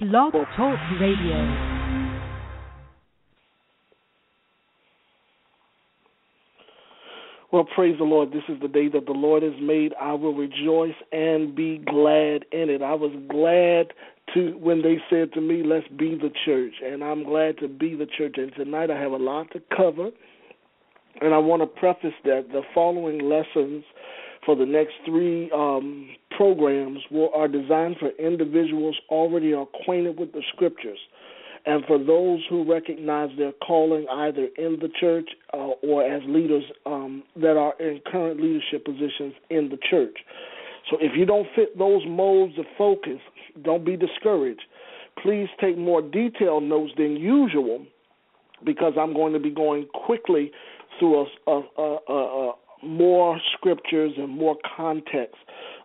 Blog Talk Radio. Well, praise the Lord. This is the day that the Lord has made. I will rejoice and be glad in it. I was glad to when they said to me, "Let's be the church," and I'm glad to be the church. And tonight I have a lot to cover, and I want to preface that the following lessons for the next three um, programs are designed for individuals already acquainted with the scriptures and for those who recognize their calling either in the church uh, or as leaders um, that are in current leadership positions in the church. So if you don't fit those modes of focus, don't be discouraged. Please take more detailed notes than usual because I'm going to be going quickly through a, a, a, a more scriptures and more context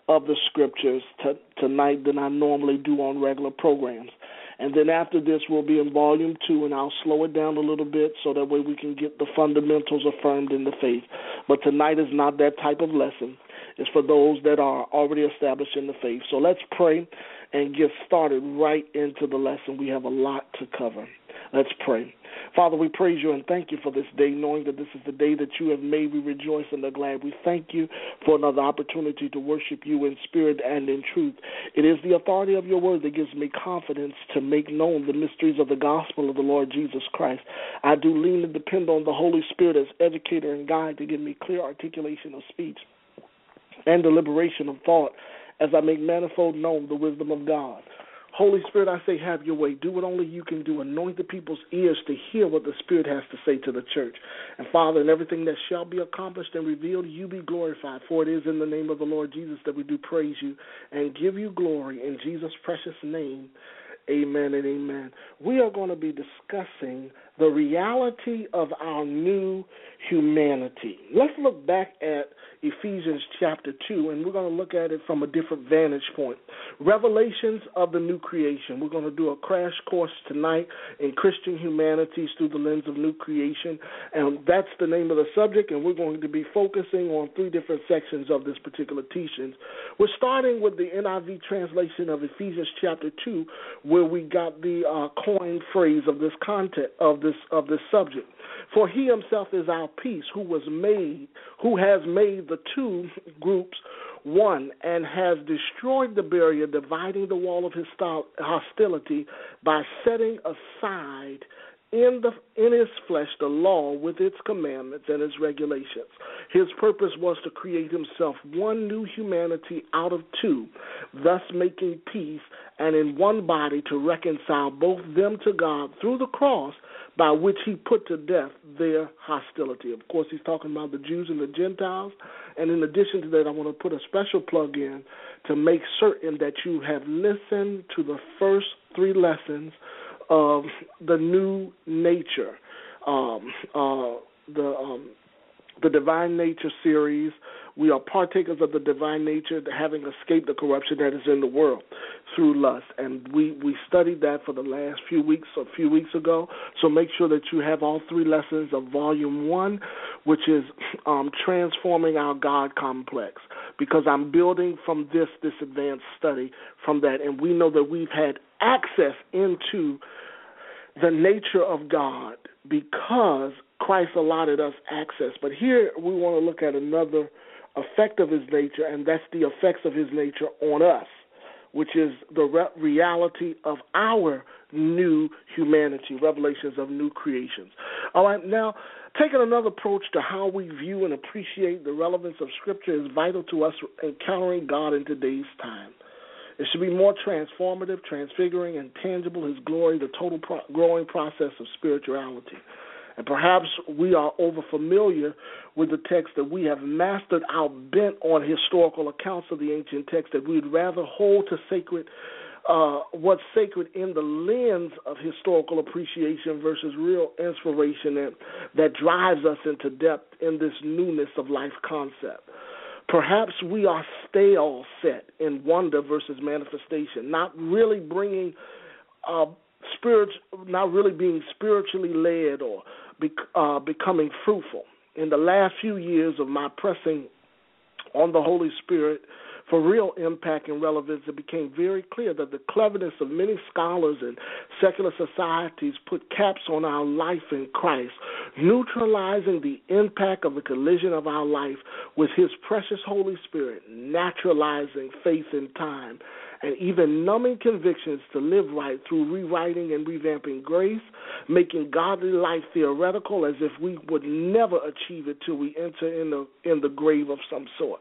of the scriptures to, tonight than I normally do on regular programs. And then after this, we'll be in volume two, and I'll slow it down a little bit so that way we can get the fundamentals affirmed in the faith. But tonight is not that type of lesson. It's for those that are already established in the faith. So let's pray and get started right into the lesson. We have a lot to cover. Let's pray. Father, we praise you and thank you for this day, knowing that this is the day that you have made. We rejoice and are glad. We thank you for another opportunity to worship you in spirit and in truth. It is the authority of your word that gives me confidence to make known the mysteries of the gospel of the Lord Jesus Christ. I do lean and depend on the Holy Spirit as educator and guide to give me clear articulation of speech and deliberation of thought as I make manifold known the wisdom of God. Holy Spirit, I say, have your way. Do what only you can do. Anoint the people's ears to hear what the Spirit has to say to the church. And Father, in everything that shall be accomplished and revealed, you be glorified. For it is in the name of the Lord Jesus that we do praise you and give you glory. In Jesus' precious name, amen and amen. We are going to be discussing the reality of our new humanity. Let's look back at Ephesians chapter 2, and we're going to look at it from a different vantage point. Revelations of the new creation. We're going to do a crash course tonight in Christian humanities through the lens of new creation, and that's the name of the subject, and we're going to be focusing on three different sections of this particular teaching. We're starting with the NIV translation of Ephesians chapter 2, where we got the uh, coined phrase of this content of this of this subject. For he himself is our peace, who was made, who has made the two groups one, and has destroyed the barrier dividing the wall of his hostility by setting aside in the in his flesh the law with its commandments and its regulations. His purpose was to create himself one new humanity out of two, thus making peace, and in one body to reconcile both them to God through the cross by which he put to death their hostility. Of course, he's talking about the Jews and the Gentiles. And in addition to that, I want to put a special plug in to make certain that you have listened to the first three lessons of the new nature, um, uh, the um, the divine nature series. We are partakers of the divine nature, having escaped the corruption that is in the world through lust. And we, we studied that for the last few weeks, a few weeks ago. So make sure that you have all three lessons of Volume 1, which is um, Transforming Our God Complex. Because I'm building from this, this advanced study from that. And we know that we've had access into the nature of God because Christ allotted us access. But here we want to look at another effect of his nature, and that's the effects of his nature on us, which is the re- reality of our new humanity, revelations of new creations. All right, now taking another approach to how we view and appreciate the relevance of Scripture is vital to us encountering God in today's time. It should be more transformative, transfiguring, and tangible His glory, the total pro- growing process of spirituality. And perhaps we are overfamiliar with the text that we have mastered our bent on historical accounts of the ancient text that we'd rather hold to sacred uh, what's sacred in the lens of historical appreciation versus real inspiration that, that drives us into depth in this newness of life concept. Perhaps we are stale set in wonder versus manifestation, not really bringing uh, spirit, not really being spiritually led or uh, becoming fruitful. In the last few years of my pressing on the Holy Spirit for real impact and relevance, it became very clear that the cleverness of many scholars and secular societies put caps on our life in Christ, neutralizing the impact of the collision of our life with His precious Holy Spirit, naturalizing faith in time, and even numbing convictions to live right through rewriting and revamping grace, making godly life theoretical as if we would never achieve it till we enter in the in the grave of some sort.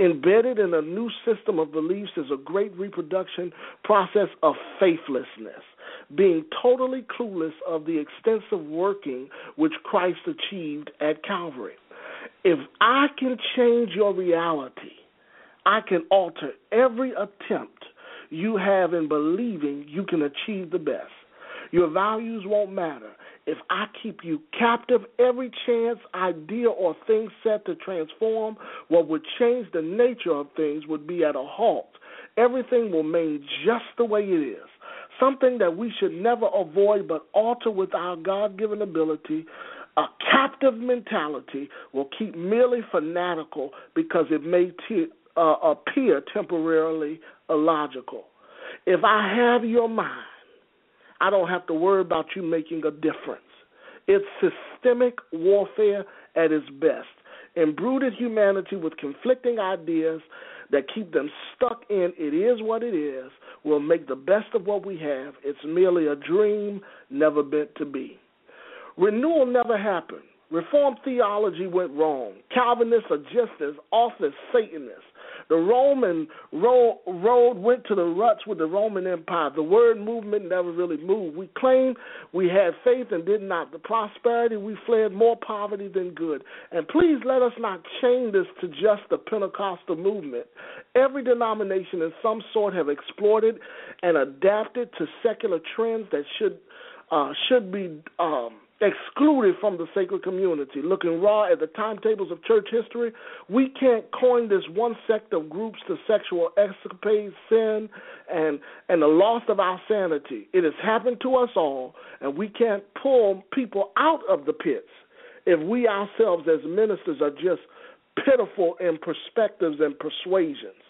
Embedded in a new system of beliefs is a great reproduction process of faithlessness being totally clueless of the extensive working which Christ achieved at Calvary. If I can change your reality, I can alter every attempt you have in believing you can achieve the best. Your values won't matter. If I keep you captive, every chance, idea, or thing set to transform what would change the nature of things would be at a halt. Everything will remain just the way it is. Something that we should never avoid but alter with our God given ability. A captive mentality will keep merely fanatical because it may uh, appear temporarily illogical. If I have your mind, I don't have to worry about you making a difference. It's systemic warfare at its best. Embrooded humanity with conflicting ideas that keep them stuck in it is what it is We'll make the best of what we have. It's merely a dream never meant to be. Renewal never happened. Reformed theology went wrong. Calvinists are just as off as Satanists. The Roman road, road went to the ruts with the Roman Empire. The word movement never really moved. We claimed we had faith and did not. The prosperity, we fled more poverty than good. And please let us not chain this to just the Pentecostal movement. Every denomination in some sort have exploited and adapted to secular trends that should uh, should be um, excluded from the sacred community. Looking raw at the timetables of church history, we can't coin this one sect of groups to sexual escapades, sin, and and the loss of our sanity. It has happened to us all, and we can't pull people out of the pits if we ourselves as ministers are just pitiful in perspectives and persuasions.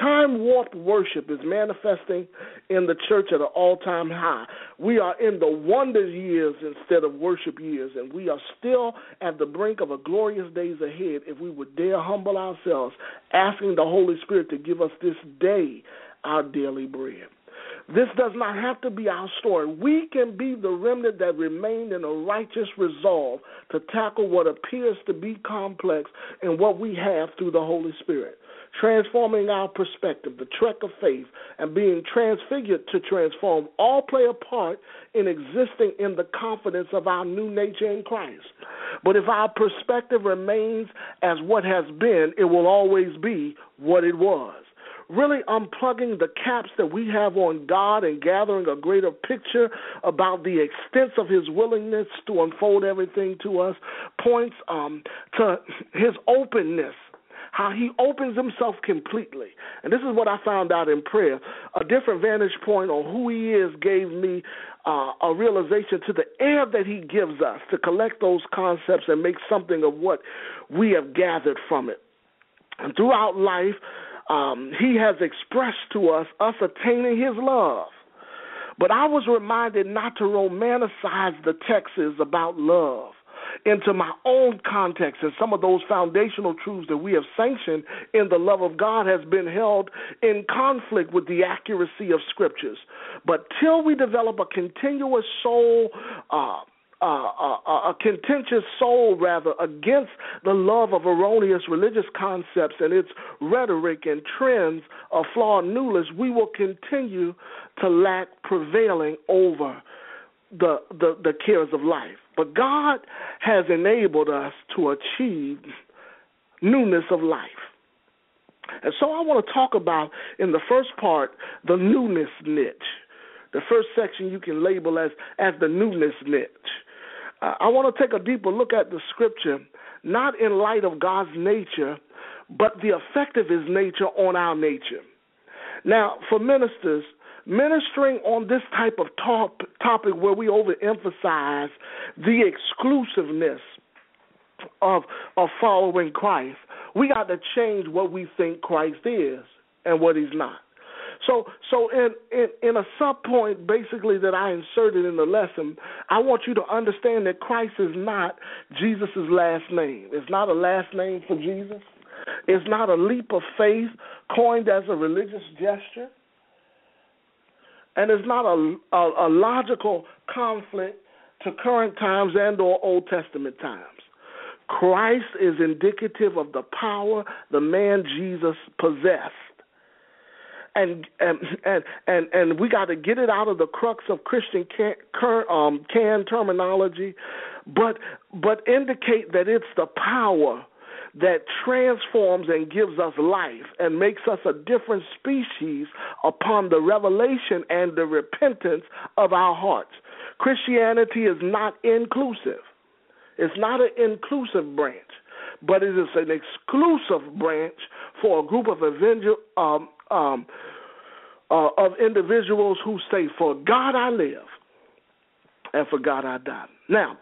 Time warped worship is manifesting in the church at an all time high. We are in the wonder years instead of worship years, and we are still at the brink of a glorious days ahead if we would dare humble ourselves, asking the Holy Spirit to give us this day our daily bread. This does not have to be our story. We can be the remnant that remained in a righteous resolve to tackle what appears to be complex and what we have through the Holy Spirit transforming our perspective, the trek of faith, and being transfigured to transform all play a part in existing in the confidence of our new nature in Christ. But if our perspective remains as what has been, it will always be what it was really unplugging the caps that we have on God and gathering a greater picture about the extent of His willingness to unfold everything to us points um, to His openness how he opens himself completely. And this is what I found out in prayer. A different vantage point on who he is gave me uh, a realization to the air that he gives us to collect those concepts and make something of what we have gathered from it. And throughout life, um, he has expressed to us us attaining his love. But I was reminded not to romanticize the texts about love into my own context and some of those foundational truths that we have sanctioned in the love of God has been held in conflict with the accuracy of scriptures. But till we develop a continuous soul, uh, uh, uh, a contentious soul, rather, against the love of erroneous religious concepts and its rhetoric and trends of flawed newness, we will continue to lack prevailing over the, the, the cares of life. But God has enabled us to achieve newness of life. And so I want to talk about in the first part the newness niche. The first section you can label as as the newness niche. Uh, I want to take a deeper look at the scripture, not in light of God's nature, but the effect of His nature on our nature. Now, for ministers, ministering on this type of top, topic where we overemphasize the exclusiveness of of following Christ, We got to change what we think Christ is and what he's not. So, so in, in in a sub point, basically that I inserted in the lesson, I want you to understand that Christ is not Jesus' last name. It's not a last name for Jesus. It's not a leap of faith coined as a religious gesture, and it's not a, a, a logical conflict to current times and or Old Testament times. Christ is indicative of the power the man Jesus possessed. And and and and, and we got to get it out of the crux of Christian can, um, can terminology, but but indicate that it's the power that transforms and gives us life and makes us a different species upon the revelation and the repentance of our hearts. Christianity is not inclusive. It's not an inclusive branch, but it is an exclusive branch for a group of um, um, uh, of individuals who say, "For God I live, and for God I die." Now,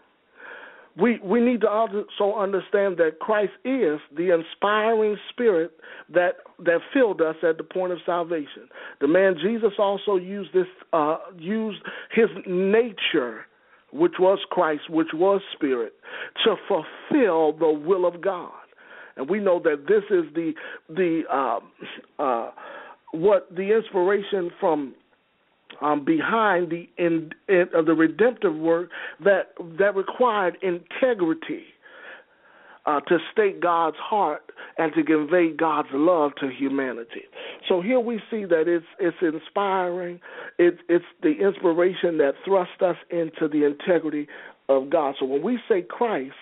we we need to also understand that Christ is the inspiring spirit that that filled us at the point of salvation. The man Jesus also used this uh, used his nature, which was Christ, which was spirit, to fulfill the will of God. And we know that this is the the uh, uh, what the inspiration from um, behind the in, in uh, the redemptive work that that required integrity uh, to state God's heart and to convey God's love to humanity. So here we see that it's it's inspiring. It's it's the inspiration that thrust us into the integrity of God. So when we say Christ,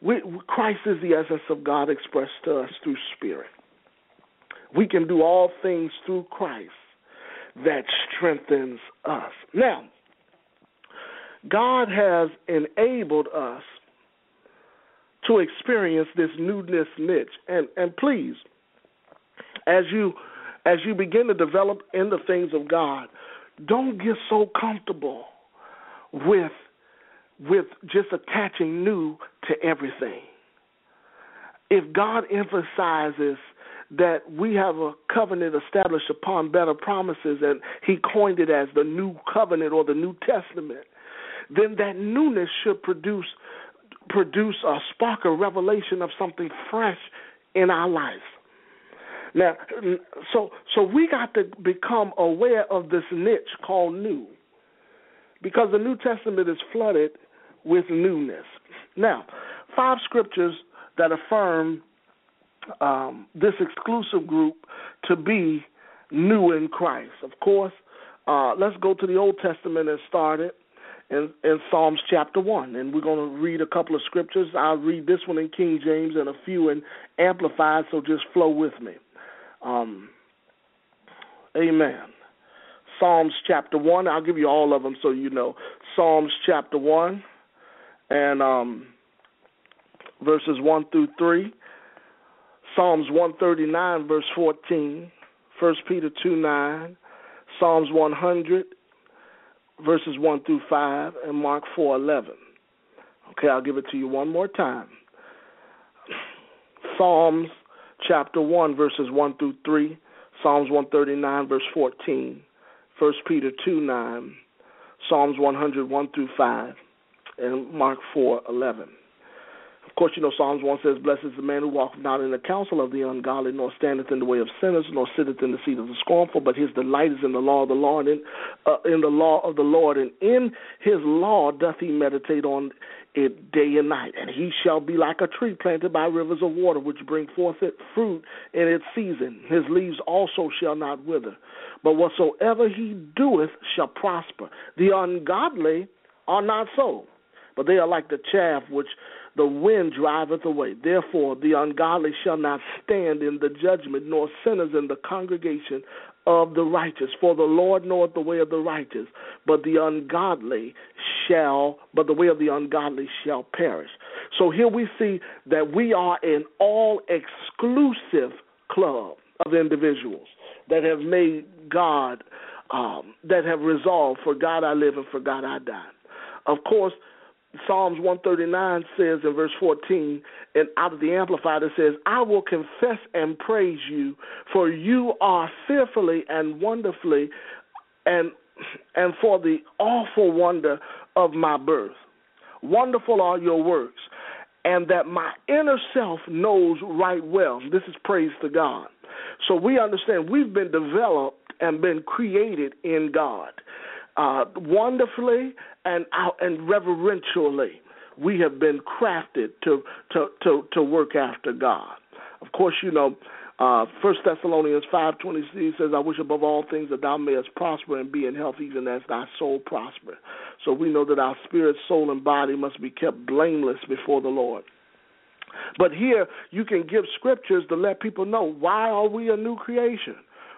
we, Christ is the essence of God expressed to us through Spirit. We can do all things through Christ that strengthens us. Now, God has enabled us to experience this newness niche. And and please, as you as you begin to develop in the things of God, don't get so comfortable with with just attaching new to everything. If God emphasizes that we have a covenant established upon better promises, and he coined it as the new covenant or the New Testament, then that newness should produce produce a spark of revelation of something fresh in our life. Now, so so we got to become aware of this niche called new, because the New Testament is flooded with newness. Now, five scriptures that affirm um, this exclusive group to be new in Christ. Of course, uh, let's go to the Old Testament and start it in, in Psalms chapter 1. And we're going to read a couple of scriptures. I'll read this one in King James and a few in Amplified, so just flow with me. Um, amen. Psalms chapter 1. I'll give you all of them so you know. Psalms chapter 1 and um, verses 1 through 3. Psalms 139, verse 14, 1 Peter 2 9, Psalms 100, verses 1 through 5, and Mark 4 11. Okay, I'll give it to you one more time. Psalms chapter 1, verses 1 through 3, Psalms 139, verse 14, 1 Peter 2 9, Psalms 101 through 5, and Mark 4 11. Of course, you know Psalms one says, "Blessed is the man who walketh not in the counsel of the ungodly, nor standeth in the way of sinners, nor sitteth in the seat of the scornful. But his delight is in the law of the Lord, and uh, in the law of the Lord, and in his law doth he meditate on it day and night. And he shall be like a tree planted by rivers of water, which bring forth it fruit in its season. His leaves also shall not wither. But whatsoever he doeth shall prosper. The ungodly are not so, but they are like the chaff which the wind driveth away. Therefore, the ungodly shall not stand in the judgment, nor sinners in the congregation of the righteous. For the Lord knoweth the way of the righteous, but the ungodly shall, but the way of the ungodly shall perish. So here we see that we are an all exclusive club of individuals that have made God, um, that have resolved, for God I live and for God I die. Of course, Psalms 139 says in verse 14, and out of the Amplified, it says, I will confess and praise you, for you are fearfully and wonderfully, and and for the awful wonder of my birth. Wonderful are your works, and that my inner self knows right well. This is praise to God. So we understand we've been developed and been created in God. Uh, wonderfully and and reverentially, we have been crafted to to to to work after God. Of course, you know, uh, Thessalonians five twenty three says, "I wish above all things that thou mayest prosper and be in health, even as thy soul prosper." So we know that our spirit, soul, and body must be kept blameless before the Lord. But here you can give scriptures to let people know why are we a new creation.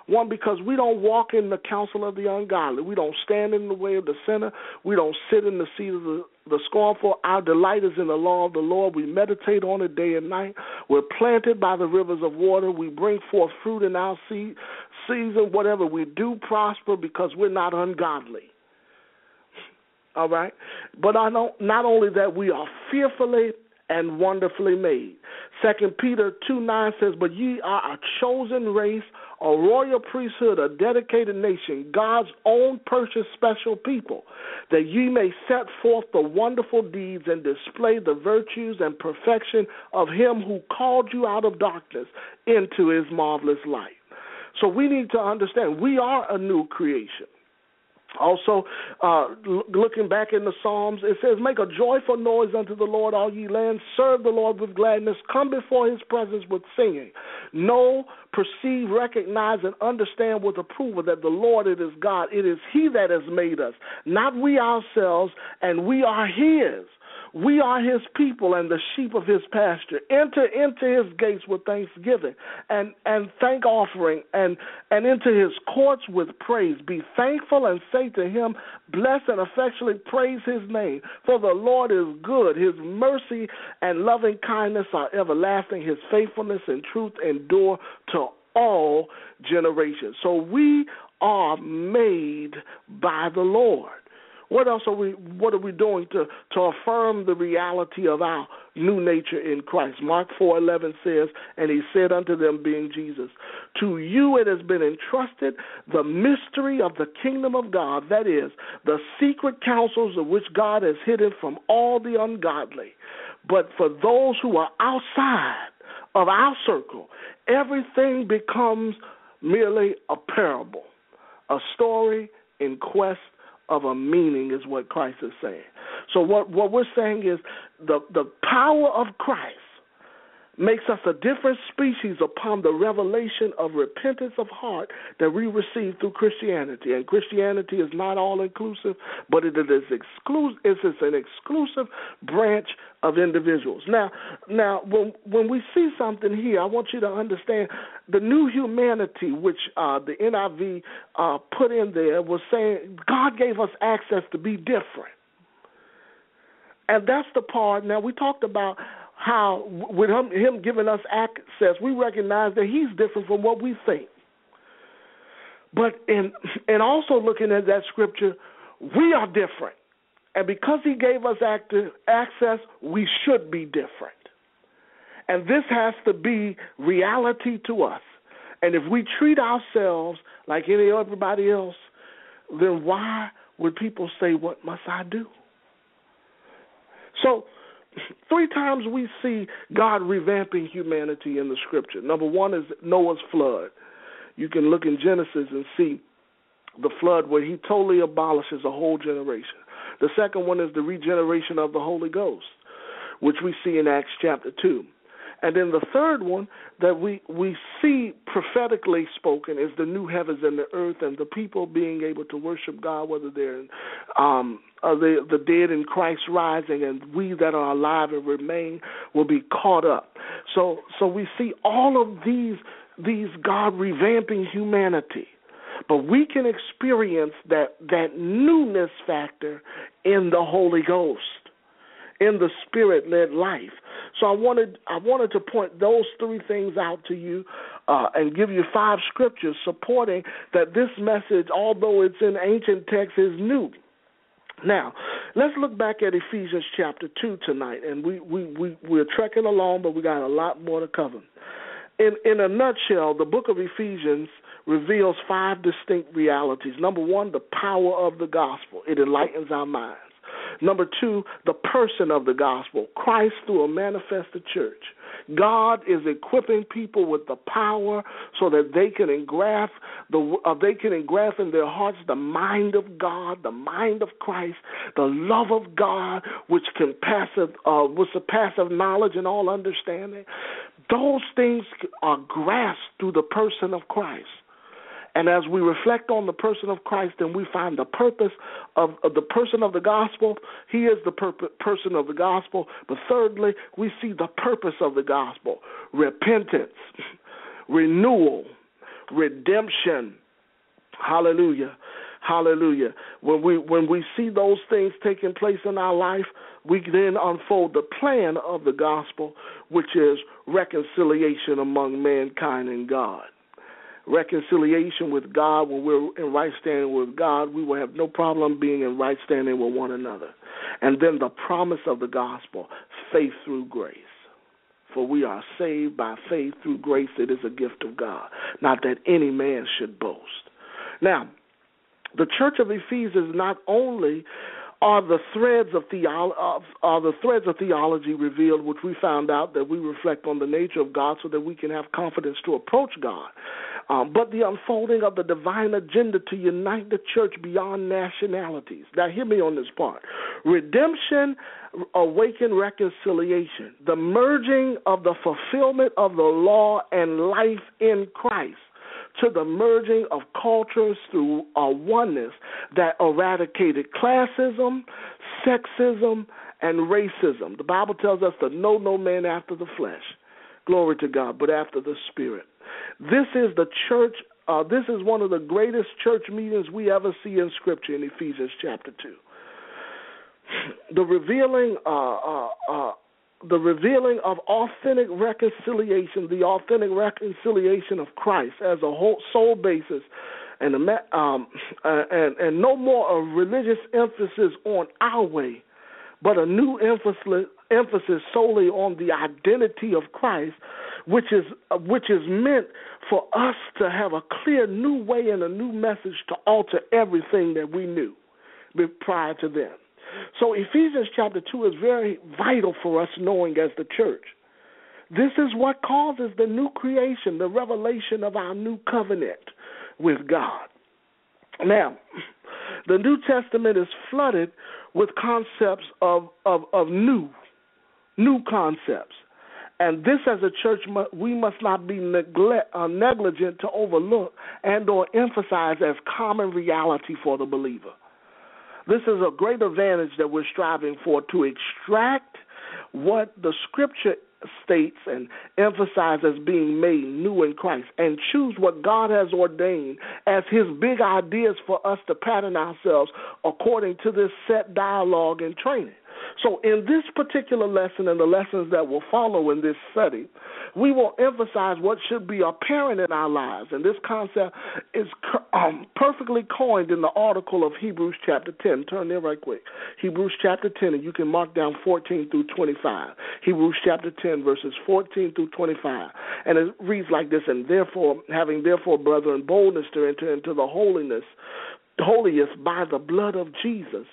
One, because we don't walk in the counsel of the ungodly. We don't stand in the way of the sinner. We don't sit in the seat of the, the scornful. Our delight is in the law of the Lord. We meditate on it day and night. We're planted by the rivers of water. We bring forth fruit in our seed, season. Whatever we do prosper because we're not ungodly. All right? But I don't, not only that, we are fearfully and wonderfully made. Second Peter two nine says, But ye are a chosen race, a royal priesthood, a dedicated nation, God's own purchased special people, that ye may set forth the wonderful deeds and display the virtues and perfection of him who called you out of darkness into his marvelous light. So we need to understand we are a new creation. Also, uh, looking back in the Psalms, it says, Make a joyful noise unto the Lord, all ye lands. Serve the Lord with gladness. Come before his presence with singing. Know, perceive, recognize, and understand with approval that the Lord, it is God. It is he that has made us, not we ourselves, and we are his. We are his people and the sheep of his pasture. Enter into his gates with thanksgiving and, and thank offering and, and into his courts with praise. Be thankful and say to him, Bless and affectionately praise his name. For the Lord is good. His mercy and loving kindness are everlasting. His faithfulness and truth endure to all generations. So we are made by the Lord. What else are we what are we doing to, to affirm the reality of our new nature in Christ? Mark four eleven says, And he said unto them, being Jesus, To you it has been entrusted the mystery of the kingdom of God, that is, the secret counsels of which God has hidden from all the ungodly. But for those who are outside of our circle, everything becomes merely a parable, a story in quest of a meaning is what Christ is saying. So what what we're saying is the the power of Christ makes us a different species upon the revelation of repentance of heart that we receive through Christianity. And Christianity is not all inclusive, but it is exclusive. It's an exclusive branch of individuals. Now, now when when we see something here, I want you to understand the new humanity, which uh, the NIV uh, put in there, was saying God gave us access to be different. And that's the part. Now we talked about how with him, him giving us access, we recognize that he's different from what we think. But in and also looking at that scripture, we are different. And because he gave us active access, we should be different. And this has to be reality to us. And if we treat ourselves like any everybody else, then why would people say, What must I do? So three times we see God revamping humanity in the scripture. Number one is Noah's flood. You can look in Genesis and see the flood where he totally abolishes a whole generation. The second one is the regeneration of the Holy Ghost, which we see in Acts chapter 2. And then the third one that we we see prophetically spoken is the new heavens and the earth, and the people being able to worship God, whether they're um, the the dead in Christ rising, and we that are alive and remain will be caught up. So so we see all of these these God revamping humanity. But we can experience that that newness factor in the Holy Ghost in the spirit led life. So I wanted I wanted to point those three things out to you uh, and give you five scriptures supporting that this message, although it's in ancient text, is new. Now, Let's look back at Ephesians chapter 2 tonight. And we, we, we, we're trekking along, but we got a lot more to cover. In, in a nutshell, the book of Ephesians reveals five distinct realities. Number one, the power of the gospel, it enlightens our minds. Number two, the person of the gospel, Christ through a manifested church. God is equipping people with the power so that they can engraft the uh, they can engraft in their hearts the mind of God, the mind of Christ, the love of God, which can pass uh, with surpassive knowledge and all understanding. Those things are grasped through the person of Christ. And as we reflect on the person of Christ, then we find the purpose of, of the person of the gospel. He is the person of the gospel. But thirdly, we see the purpose of the gospel repentance, renewal, redemption. Hallelujah. Hallelujah. When we when we see those things taking place in our life, we then unfold the plan of the gospel, which is reconciliation among mankind and God reconciliation with God, when we're in right standing with God, we will have no problem being in right standing with one another. And then the promise of the gospel faith through grace. For we are saved by faith through grace. It is a gift of God, not that any man should boast. Now, the church of Ephesians not only are the threads of, theolo- are the threads of theology revealed, which we found out that we reflect on the nature of God, so that we can have confidence to approach God um, but the unfolding of the divine agenda to unite the church beyond nationalities. Now, hear me on this part. Redemption, awaken reconciliation, the merging of the fulfillment of the law and life in Christ to the merging of cultures through a oneness that eradicated classism, sexism, and racism. The Bible tells us to know no man after the flesh. Glory to God, but after the Spirit. This is the church. Uh, this is one of the greatest church meetings we ever see in Scripture in Ephesians chapter two. The revealing, uh, uh, uh, the revealing of authentic reconciliation, the authentic reconciliation of Christ as a whole soul basis, and um, and and no more a religious emphasis on our way, but a new emphasis emphasis solely on the identity of Christ which is which is meant for us to have a clear new way and a new message to alter everything that we knew prior to then. So Ephesians chapter 2 is very vital for us knowing as the church. This is what causes the new creation, the revelation of our new covenant with God. Now, the New Testament is flooded with concepts of, of, of new, new concepts. And this, as a church, we must not be neglect, uh, negligent to overlook and or emphasize as common reality for the believer. This is a great advantage that we're striving for to extract what the Scripture states and emphasize as being made new in Christ and choose what God has ordained as His big ideas for us to pattern ourselves according to this set dialogue and training. So, in this particular lesson and the lessons that will follow in this study, we will emphasize what should be apparent in our lives. And this concept is um, perfectly coined in the article of Hebrews chapter 10. Turn there right quick. Hebrews chapter 10, and you can mark down 14 through 25. Hebrews chapter 10, verses 14 through 25. And it reads like this And therefore, having therefore, brethren, boldness to enter into the holiness, holiest by the blood of Jesus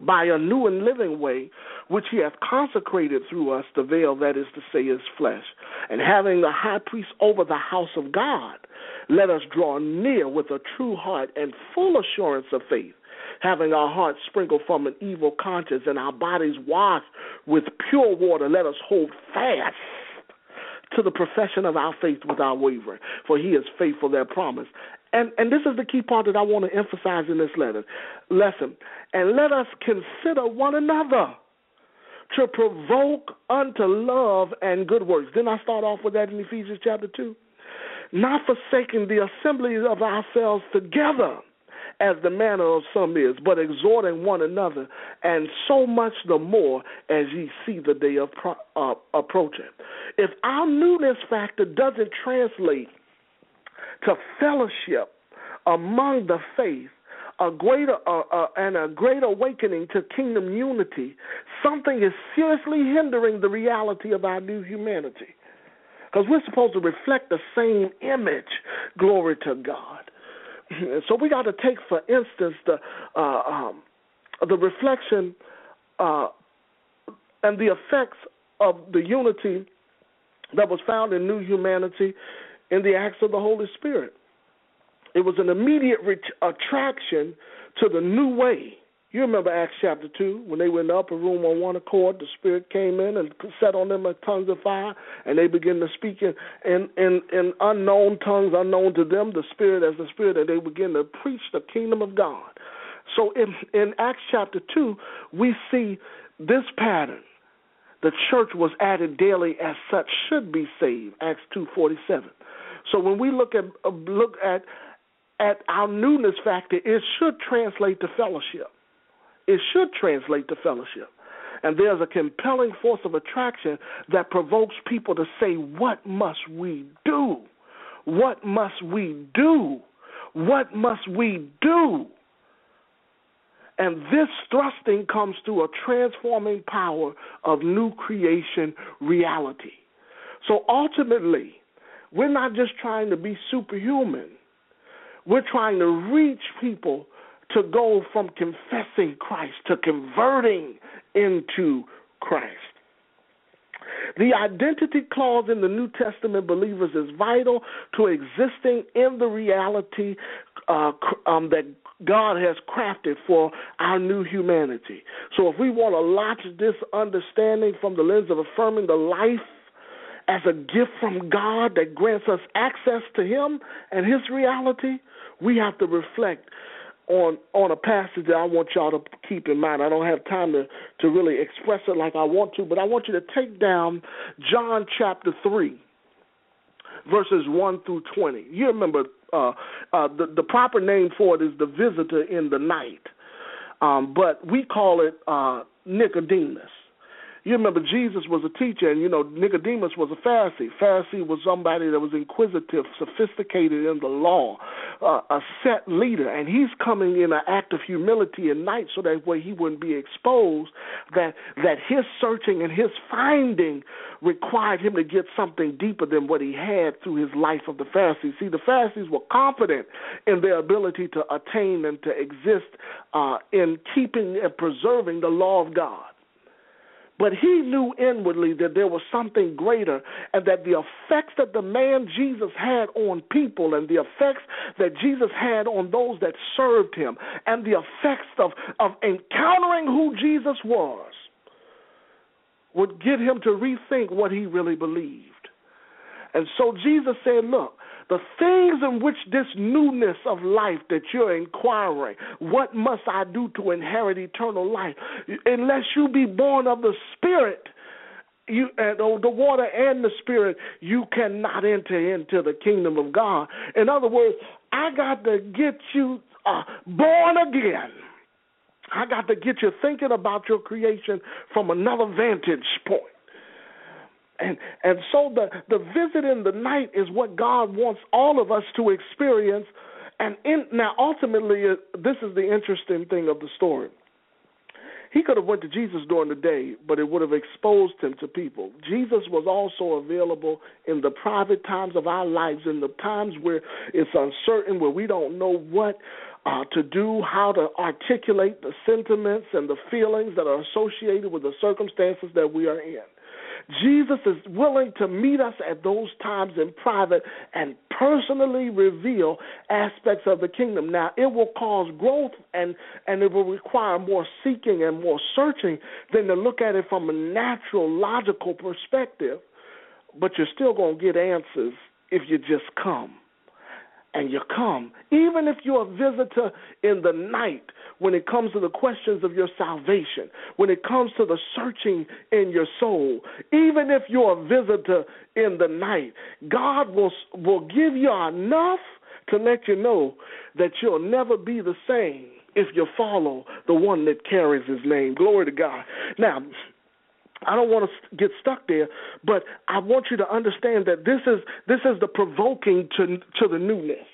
by a new and living way, which he hath consecrated through us the veil that is to say his flesh. And having the high priest over the house of God, let us draw near with a true heart and full assurance of faith, having our hearts sprinkled from an evil conscience and our bodies washed with pure water, let us hold fast to the profession of our faith without wavering, for he is faithful that promise. And and this is the key part that I want to emphasize in this letter lesson. And let us consider one another to provoke unto love and good works. Didn't I start off with that in Ephesians chapter two? Not forsaking the assembly of ourselves together as the manner of some is, but exhorting one another, and so much the more as ye see the day of uh, approaching. If our newness factor doesn't translate to fellowship among the faith, a greater uh, uh, and a great awakening to kingdom unity, something is seriously hindering the reality of our new humanity. Because we're supposed to reflect the same image. Glory to God. So we got to take, for instance, the uh, um, the reflection uh, and the effects of the unity that was found in new humanity in the acts of the Holy Spirit. It was an immediate attraction to the new way. You remember Acts chapter 2, when they were in the upper room on one accord, the Spirit came in and set on them like tongues of fire, and they began to speak in, in, in, in unknown tongues, unknown to them, the Spirit as the Spirit, and they began to preach the kingdom of God. So in, in Acts chapter 2, we see this pattern. The church was added daily as such should be saved. Acts 2:47. So when we look at uh, look at at our newness factor, it should translate to fellowship. It should translate to fellowship. And there's a compelling force of attraction that provokes people to say, What must we do? What must we do? What must we do? And this thrusting comes through a transforming power of new creation reality. So ultimately, we're not just trying to be superhuman, we're trying to reach people to go from confessing Christ to converting into Christ. The identity clause in the New Testament believers is vital to existing in the reality uh, um, that God has crafted for our new humanity. So, if we want to launch this understanding from the lens of affirming the life as a gift from God that grants us access to Him and His reality, we have to reflect on on a passage that I want y'all to keep in mind. I don't have time to to really express it like I want to, but I want you to take down John chapter three, verses one through twenty. You remember uh, uh, the the proper name for it is the visitor in the night, um, but we call it uh, Nicodemus. You remember Jesus was a teacher, and you know Nicodemus was a Pharisee. Pharisee was somebody that was inquisitive, sophisticated in the law, uh, a set leader, and he's coming in an act of humility at night, so that way he wouldn't be exposed. That that his searching and his finding required him to get something deeper than what he had through his life of the Pharisees. See, the Pharisees were confident in their ability to attain and to exist uh, in keeping and preserving the law of God. But he knew inwardly that there was something greater and that the effects that the man Jesus had on people and the effects that Jesus had on those that served him and the effects of, of encountering who Jesus was would get him to rethink what he really believed. And so Jesus said, Look, the things in which this newness of life that you're inquiring, what must I do to inherit eternal life? Unless you be born of the Spirit, you and the water and the spirit, you cannot enter into the kingdom of God. In other words, I got to get you uh, born again. I got to get you thinking about your creation from another vantage point. And and so the the visit in the night is what God wants all of us to experience. And in, now ultimately, uh, this is the interesting thing of the story. He could have went to Jesus during the day, but it would have exposed him to people. Jesus was also available in the private times of our lives, in the times where it's uncertain, where we don't know what uh, to do, how to articulate the sentiments and the feelings that are associated with the circumstances that we are in. Jesus is willing to meet us at those times in private and personally reveal aspects of the kingdom. Now, it will cause growth and, and it will require more seeking and more searching than to look at it from a natural, logical perspective, but you're still going to get answers if you just come and you come. Even if you're a visitor in the night, when it comes to the questions of your salvation, when it comes to the searching in your soul, even if you're a visitor in the night, God will, will give you enough to let you know that you'll never be the same if you follow the one that carries his name. Glory to God. Now, I don't want to get stuck there, but I want you to understand that this is this is the provoking to to the newness.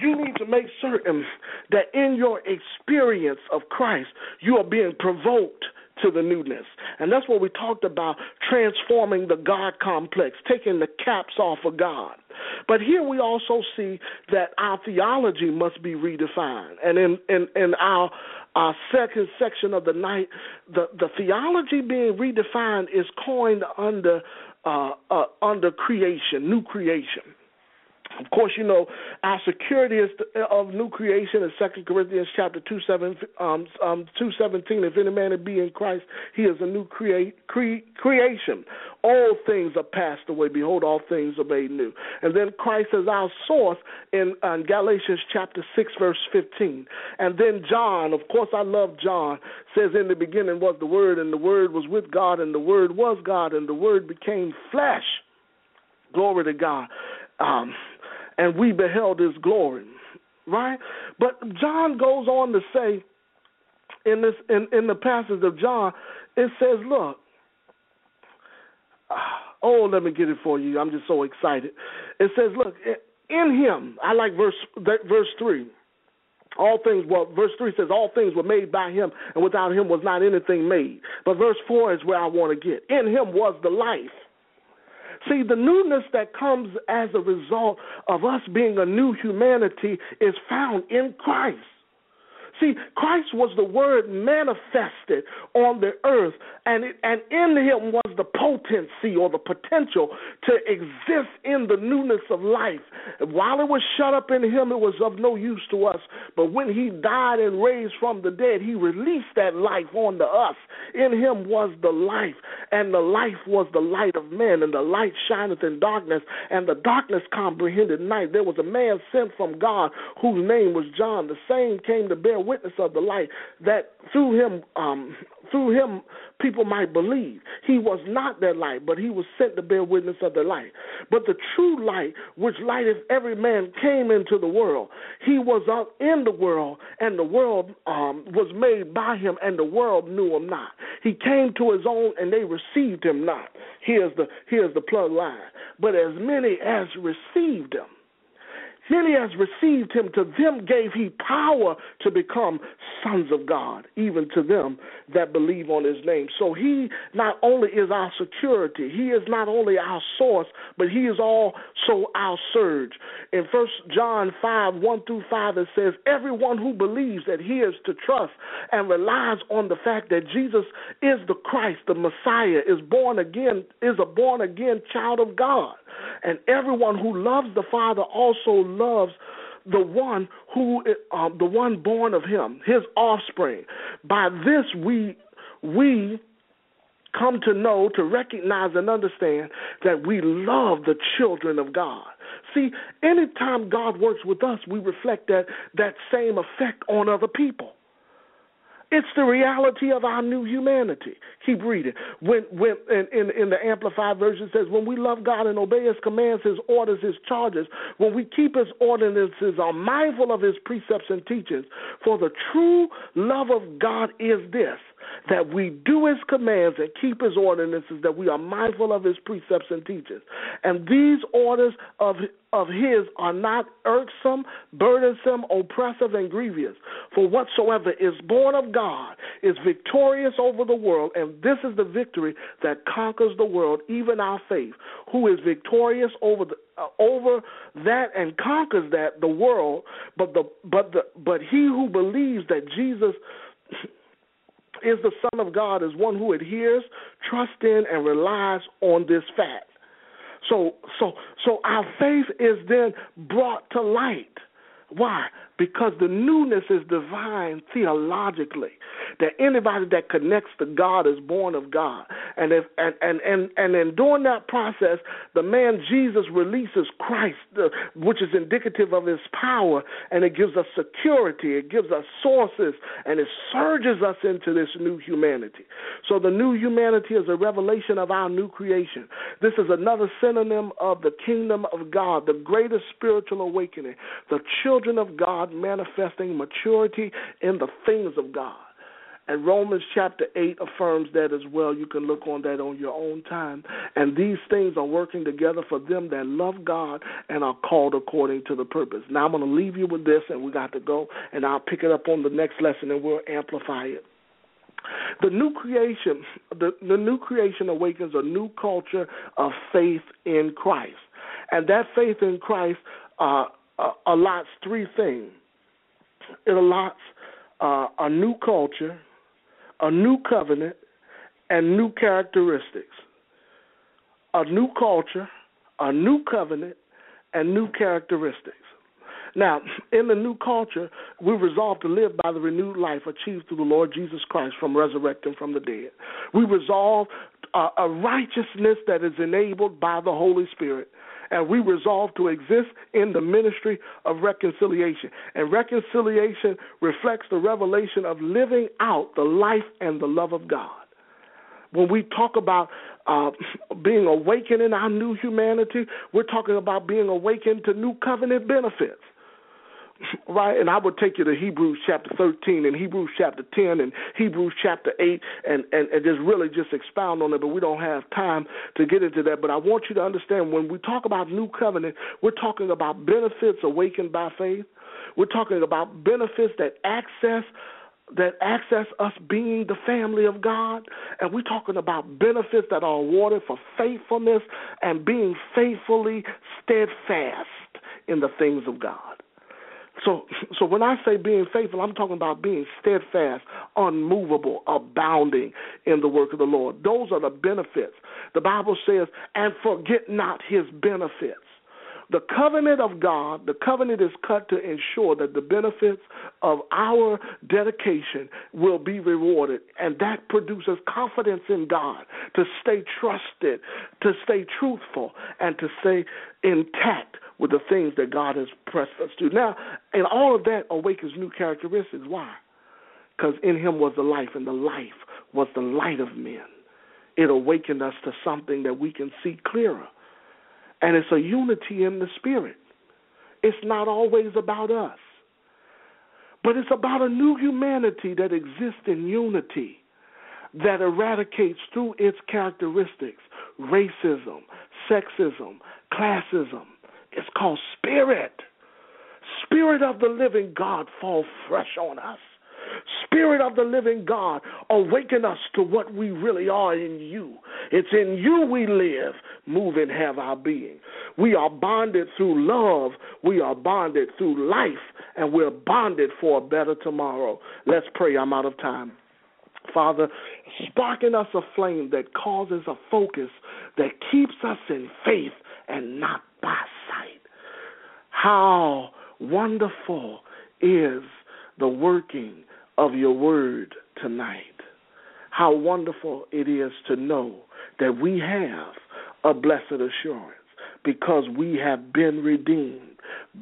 you need to make certain that in your experience of Christ, you are being provoked to the newness. And that's what we talked about transforming the God complex, taking the caps off of God. But here we also see that our theology must be redefined. And in, in, in our our second section of the night, the, the theology being redefined is coined under uh, uh, under creation, new creation. Of course, you know our security is of new creation in Second Corinthians chapter two seven um, um, two seventeen. If any man be in Christ, he is a new create, cre- creation. All things are passed away. Behold, all things are made new. And then Christ is our source in, in Galatians chapter six verse fifteen. And then John, of course, I love John. Says in the beginning was the Word, and the Word was with God, and the Word was God, and the Word became flesh. Glory to God. Um, and we beheld his glory. Right? But John goes on to say in this in, in the passage of John, it says, look, oh, let me get it for you. I'm just so excited. It says, look, in him, I like verse verse three. All things, well, verse 3 says, All things were made by him, and without him was not anything made. But verse 4 is where I want to get. In him was the life, See, the newness that comes as a result of us being a new humanity is found in Christ. See, Christ was the Word manifested on the earth, and it, and in Him was the potency or the potential to exist in the newness of life. While it was shut up in Him, it was of no use to us. But when He died and raised from the dead, He released that life onto us. In Him was the life, and the life was the light of men, and the light shineth in darkness, and the darkness comprehended night. There was a man sent from God whose name was John. The same came to bear witness of the light, that through him, um, through him, people might believe. He was not that light, but he was sent to bear witness of the light. But the true light, which lighteth every man, came into the world. He was up in the world, and the world um, was made by him, and the world knew him not. He came to his own, and they received him not. Here's the here's the plug line. But as many as received him, Many has received him, to them gave he power to become sons of God, even to them that believe on his name. So he not only is our security, he is not only our source, but he is also our surge. In First John 5 1 through 5, it says, Everyone who believes that he is to trust and relies on the fact that Jesus is the Christ, the Messiah, is born again, is a born again child of God. And everyone who loves the Father also loves the one who um, the one born of him, his offspring. By this we we come to know, to recognize and understand that we love the children of God. See, anytime God works with us, we reflect that that same effect on other people. It's the reality of our new humanity. Keep reading. When, when in, in, in the Amplified Version says, when we love God and obey His commands, His orders, His charges, when we keep His ordinances, are mindful of His precepts and teachings, for the true love of God is this that we do his commands and keep his ordinances, that we are mindful of his precepts and teachings. And these orders of of his are not irksome, burdensome, oppressive, and grievous. For whatsoever is born of God is victorious over the world, and this is the victory that conquers the world, even our faith, who is victorious over the uh, over that and conquers that the world, but the but the but he who believes that Jesus is the Son of God is one who adheres, trusts in, and relies on this fact. So, so, so our faith is then brought to light. Why? Because the newness is divine theologically that anybody that connects to God is born of God. And if and and and, and in doing that process, the man Jesus releases Christ, uh, which is indicative of his power, and it gives us security, it gives us sources, and it surges us into this new humanity. So the new humanity is a revelation of our new creation. This is another synonym of the kingdom of God, the greatest spiritual awakening, the children of God manifesting maturity in the things of God. And Romans chapter 8 affirms that as well. You can look on that on your own time. And these things are working together for them that love God and are called according to the purpose. Now I'm going to leave you with this, and we got to go, and I'll pick it up on the next lesson, and we'll amplify it. The new creation, the, the new creation awakens a new culture of faith in Christ, and that faith in Christ uh, uh, allots three things. It allots uh, a new culture, a new covenant, and new characteristics. A new culture, a new covenant, and new characteristics. Now, in the new culture, we resolve to live by the renewed life achieved through the Lord Jesus Christ from resurrecting from the dead. We resolve uh, a righteousness that is enabled by the Holy Spirit. And we resolve to exist in the ministry of reconciliation. And reconciliation reflects the revelation of living out the life and the love of God. When we talk about uh, being awakened in our new humanity, we're talking about being awakened to new covenant benefits right? And I would take you to Hebrews chapter 13 and Hebrews chapter 10 and Hebrews chapter 8 and, and, and just really just expound on it, but we don't have time to get into that. But I want you to understand when we talk about new covenant, we're talking about benefits awakened by faith. We're talking about benefits that access that access us being the family of God, and we're talking about benefits that are awarded for faithfulness and being faithfully steadfast in the things of God. So, so when I say being faithful, I'm talking about being steadfast, unmovable, abounding in the work of the Lord. Those are the benefits. The Bible says, and forget not his benefits. The covenant of God, the covenant is cut to ensure that the benefits of our dedication will be rewarded. And that produces confidence in God to stay trusted, to stay truthful, and to stay intact with the things that God has pressed us to. Now, and all of that awakens new characteristics. Why? Because in Him was the life, and the life was the light of men. It awakened us to something that we can see clearer. And it's a unity in the Spirit. It's not always about us, but it's about a new humanity that exists in unity, that eradicates through its characteristics racism, sexism, classism, it's called spirit. Spirit of the living God, fall fresh on us. Spirit of the living God, awaken us to what we really are in you. It's in you we live, move, and have our being. We are bonded through love, we are bonded through life, and we're bonded for a better tomorrow. Let's pray. I'm out of time. Father, spark in us a flame that causes a focus that keeps us in faith and not by. How wonderful is the working of your word tonight. How wonderful it is to know that we have a blessed assurance because we have been redeemed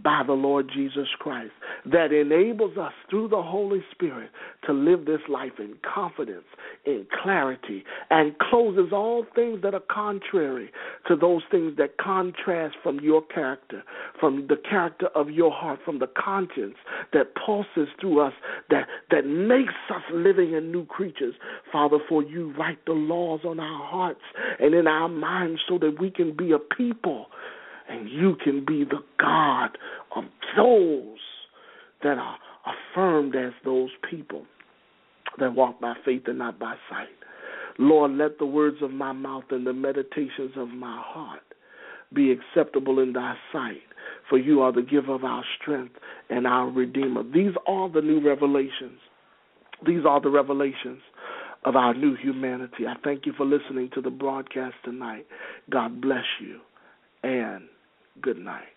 by the Lord Jesus Christ that enables us through the Holy Spirit to live this life in confidence, in clarity, and closes all things that are contrary to those things that contrast from your character, from the character of your heart, from the conscience that pulses through us, that, that makes us living in new creatures. Father, for you write the laws on our hearts and in our minds so that we can be a people and you can be the God of those that are affirmed as those people that walk by faith and not by sight. Lord, let the words of my mouth and the meditations of my heart be acceptable in thy sight, for you are the giver of our strength and our redeemer. These are the new revelations. These are the revelations of our new humanity. I thank you for listening to the broadcast tonight. God bless you and good night.